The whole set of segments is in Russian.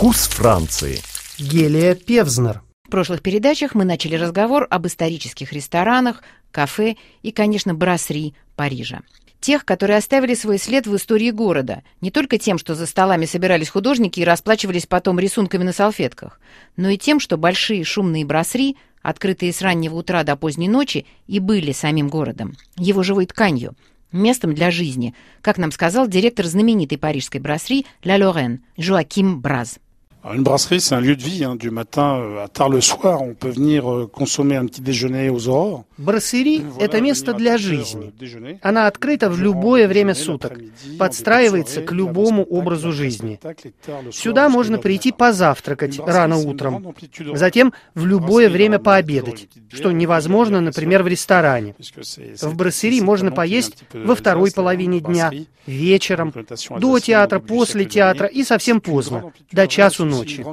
Вкус Франции. Гелия Певзнер. В прошлых передачах мы начали разговор об исторических ресторанах, кафе и, конечно, брасри Парижа. Тех, которые оставили свой след в истории города, не только тем, что за столами собирались художники и расплачивались потом рисунками на салфетках, но и тем, что большие шумные брасри, открытые с раннего утра до поздней ночи, и были самим городом, его живой тканью, местом для жизни, как нам сказал директор знаменитой парижской брасри «Ла Лорен» Жоаким Браз. Une brasserie, c'est un lieu de vie. Hein, du matin euh, à tard le soir, on peut venir euh, consommer un petit déjeuner aux aurores. Брасserie – это место для жизни. Она открыта в любое время суток, подстраивается к любому образу жизни. Сюда можно прийти позавтракать рано утром, затем в любое время пообедать, что невозможно, например, в ресторане. В брасserie можно поесть во второй половине дня, вечером, до театра, после театра и совсем поздно, до часу ночи.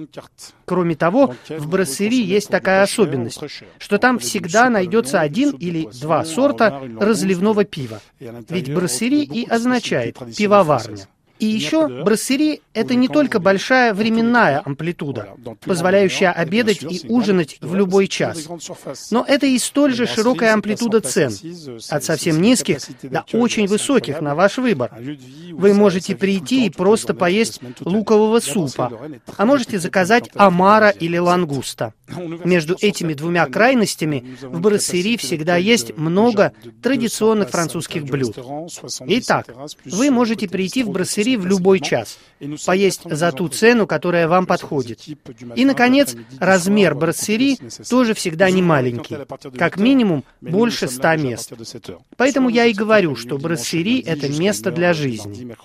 Кроме того, в брассерии есть такая особенность, что там всегда найдется один или два сорта разливного пива. Ведь брассерии и означает пивоварня. И еще брассери – это не только большая временная амплитуда, позволяющая обедать и ужинать в любой час, но это и столь же широкая амплитуда цен, от совсем низких до очень высоких на ваш выбор. Вы можете прийти и просто поесть лукового супа, а можете заказать омара или лангуста. Между этими двумя крайностями в брассери всегда есть много традиционных французских блюд. Итак, вы можете прийти в брассери в любой час, поесть за ту цену, которая вам подходит. И, наконец, размер брассери тоже всегда не маленький, как минимум больше ста мест. Поэтому я и говорю, что брассери – это место для жизни.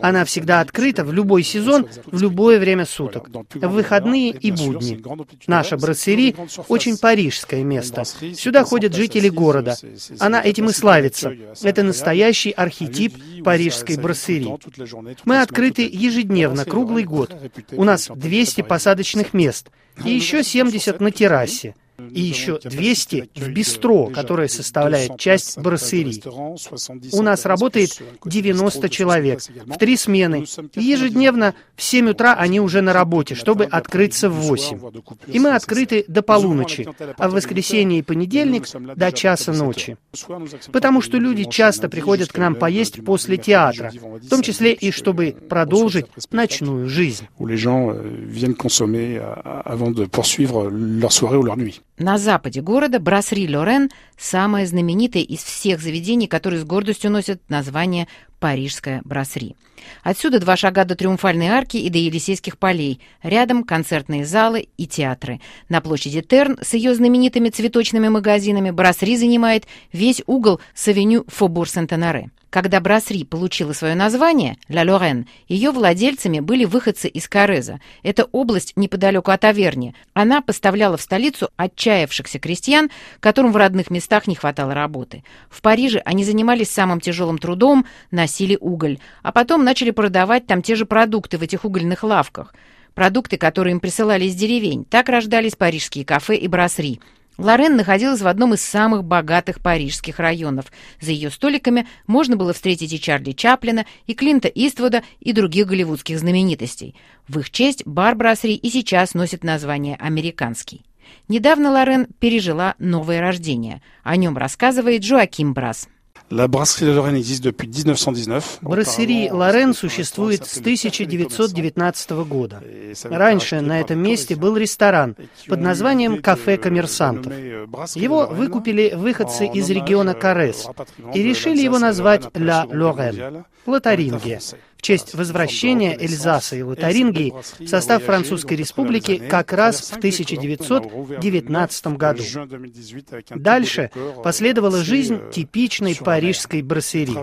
Она всегда открыта в любой сезон, в любое время суток, в выходные и будни. Наша брассери – очень парижское место. Сюда ходят жители города. Она этим и славится. Это настоящий архетип парижской брассери. Мы открыты ежедневно, круглый год. У нас 200 посадочных мест и еще 70 на террасе и еще 200 в бистро, которое составляет часть брассерии. У нас работает 90 человек в три смены. И ежедневно в 7 утра они уже на работе, чтобы открыться в 8. И мы открыты до полуночи, а в воскресенье и понедельник до часа ночи. Потому что люди часто приходят к нам поесть после театра, в том числе и чтобы продолжить ночную жизнь. На западе города Брасри Лорен – самое знаменитое из всех заведений, которые с гордостью носят название «Парижская Брасри». Отсюда два шага до Триумфальной арки и до Елисейских полей. Рядом концертные залы и театры. На площади Терн с ее знаменитыми цветочными магазинами Брасри занимает весь угол с авеню Фобур-Сент-Анаре. Когда Брасри получила свое название, Ла Лорен, ее владельцами были выходцы из Кареза. Это область неподалеку от Аверни. Она поставляла в столицу отчаявшихся крестьян, которым в родных местах не хватало работы. В Париже они занимались самым тяжелым трудом, носили уголь, а потом начали продавать там те же продукты в этих угольных лавках. Продукты, которые им присылали из деревень. Так рождались парижские кафе и брасри. Лорен находилась в одном из самых богатых парижских районов. За ее столиками можно было встретить и Чарли Чаплина, и Клинта Иствуда, и других голливудских знаменитостей. В их честь бар Брасри и сейчас носит название «Американский». Недавно Лорен пережила новое рождение. О нем рассказывает Джоаким Брас. La brasserie Lorraine existe depuis 1919. Брассерии Лорен существует с 1919 года. Раньше на этом месте был ресторан под названием «Кафе коммерсантов». Его выкупили выходцы из региона Карес и решили его назвать «Ла Лорен» — Лотарингия, в честь возвращения Эльзаса и Лотарингии в состав Французской Республики как раз в 1919 году. Дальше последовала жизнь типичной парижской брассерии.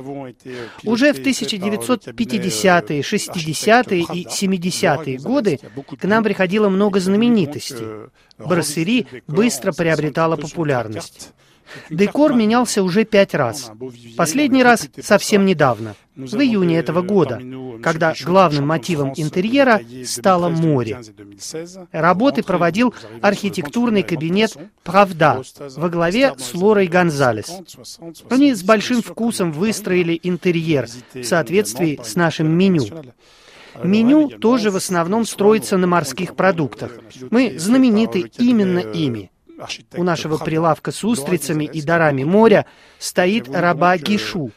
Уже в 1950-е, 60-е и 70-е годы к нам приходило много знаменитостей. Брассери быстро приобретала популярность. Декор менялся уже пять раз. Последний раз совсем недавно, в июне этого года, когда главным мотивом интерьера стало море. Работы проводил архитектурный кабинет «Правда» во главе с Лорой Гонзалес. Они с большим вкусом выстроили интерьер в соответствии с нашим меню. Меню тоже в основном строится на морских продуктах. Мы знамениты именно ими. У нашего прилавка с устрицами и дарами моря стоит раба Гишу,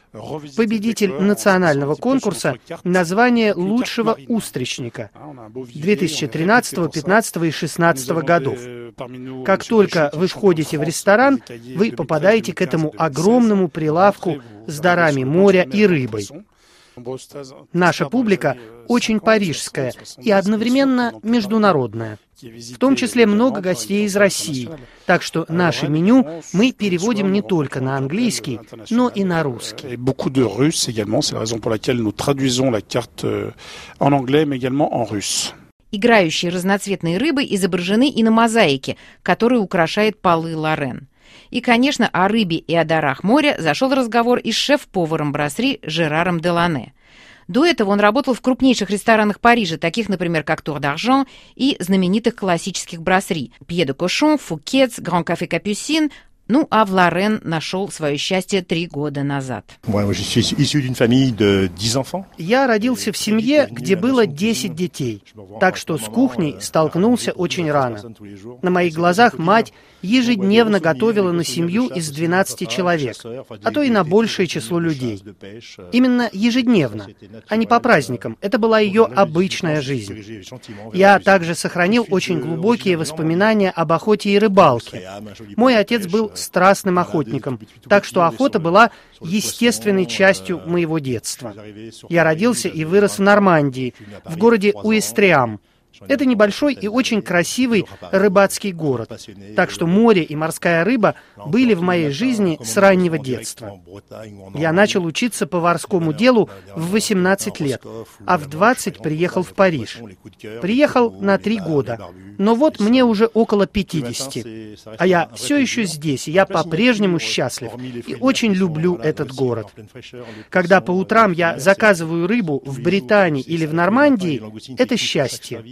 победитель национального конкурса название лучшего устричника 2013, 2015 и 2016 годов. Как только вы входите в ресторан, вы попадаете к этому огромному прилавку с дарами моря и рыбой. Наша публика очень парижская и одновременно международная. В том числе много гостей из России. Так что наше меню мы переводим не только на английский, но и на русский. Beaucoup de Russes également, c'est la raison pour laquelle nous traduisons la carte euh, en anglais, mais également en russe. Играющие разноцветные рыбы изображены и на мозаике, которая украшает полы Лорен. И, конечно, о рыбе и о дарах моря зашел разговор и с шеф-поваром брасри Жераром Делане. До этого он работал в крупнейших ресторанах Парижа, таких, например, как Тур d'Argent и знаменитых классических брасри Пье де Кошон, Фукетс, Гран Кафе Капюсин, ну, а в Лорен нашел свое счастье три года назад. Я родился в семье, где было 10 детей, так что с кухней столкнулся очень рано. На моих глазах мать ежедневно готовила на семью из 12 человек, а то и на большее число людей. Именно ежедневно, а не по праздникам. Это была ее обычная жизнь. Я также сохранил очень глубокие воспоминания об охоте и рыбалке. Мой отец был страстным охотником, так что охота была естественной частью моего детства. Я родился и вырос в Нормандии, в городе Уэстриам, это небольшой и очень красивый рыбацкий город, так что море и морская рыба были в моей жизни с раннего детства. Я начал учиться поварскому делу в 18 лет, а в 20 приехал в Париж. Приехал на три года, но вот мне уже около 50, а я все еще здесь, и я по-прежнему счастлив и очень люблю этот город. Когда по утрам я заказываю рыбу в Британии или в Нормандии, это счастье.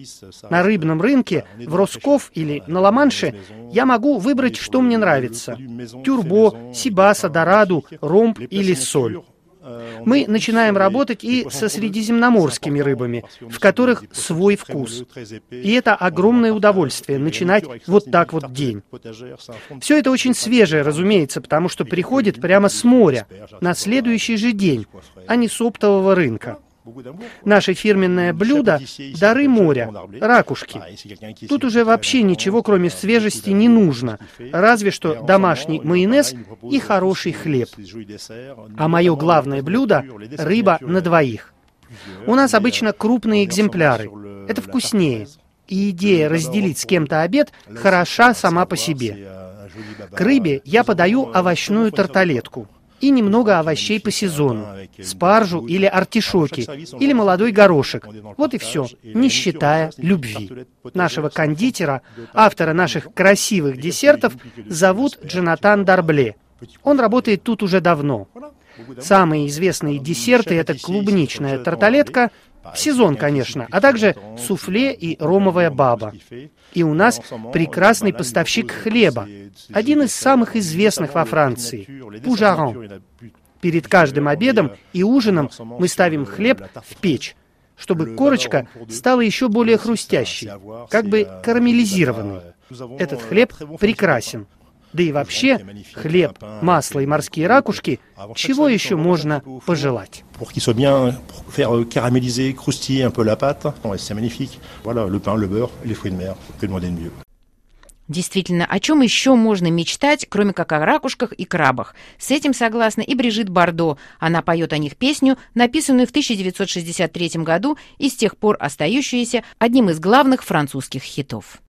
На рыбном рынке, в Росков или на Ла-Манше я могу выбрать, что мне нравится. Тюрбо, сибаса, дораду, ромб или соль. Мы начинаем работать и со средиземноморскими рыбами, в которых свой вкус. И это огромное удовольствие начинать вот так вот день. Все это очень свежее, разумеется, потому что приходит прямо с моря, на следующий же день, а не с оптового рынка. Наше фирменное блюдо – дары моря, ракушки. Тут уже вообще ничего, кроме свежести, не нужно, разве что домашний майонез и хороший хлеб. А мое главное блюдо – рыба на двоих. У нас обычно крупные экземпляры. Это вкуснее. И идея разделить с кем-то обед хороша сама по себе. К рыбе я подаю овощную тарталетку – и немного овощей по сезону, спаржу или артишоки, или молодой горошек. Вот и все, не считая любви. Нашего кондитера, автора наших красивых десертов, зовут Джонатан Дарбле. Он работает тут уже давно. Самые известные десерты – это клубничная тарталетка, в сезон, конечно, а также суфле и ромовая баба. И у нас прекрасный поставщик хлеба, один из самых известных во Франции – Пужарон. Перед каждым обедом и ужином мы ставим хлеб в печь, чтобы корочка стала еще более хрустящей, как бы карамелизированной. Этот хлеб прекрасен. Да и вообще, хлеб, масло и морские ракушки, чего еще можно пожелать? Pour qu'il soit bien, pour faire caraméliser, croustiller un peu la pâte, c'est magnifique. Voilà, le pain, le beurre et les fruits de mer, que demander de mieux. Действительно, о чем еще можно мечтать, кроме как о ракушках и крабах? С этим согласна и Брижит Бардо. Она поет о них песню, написанную в 1963 году и с тех пор остающуюся одним из главных французских хитов.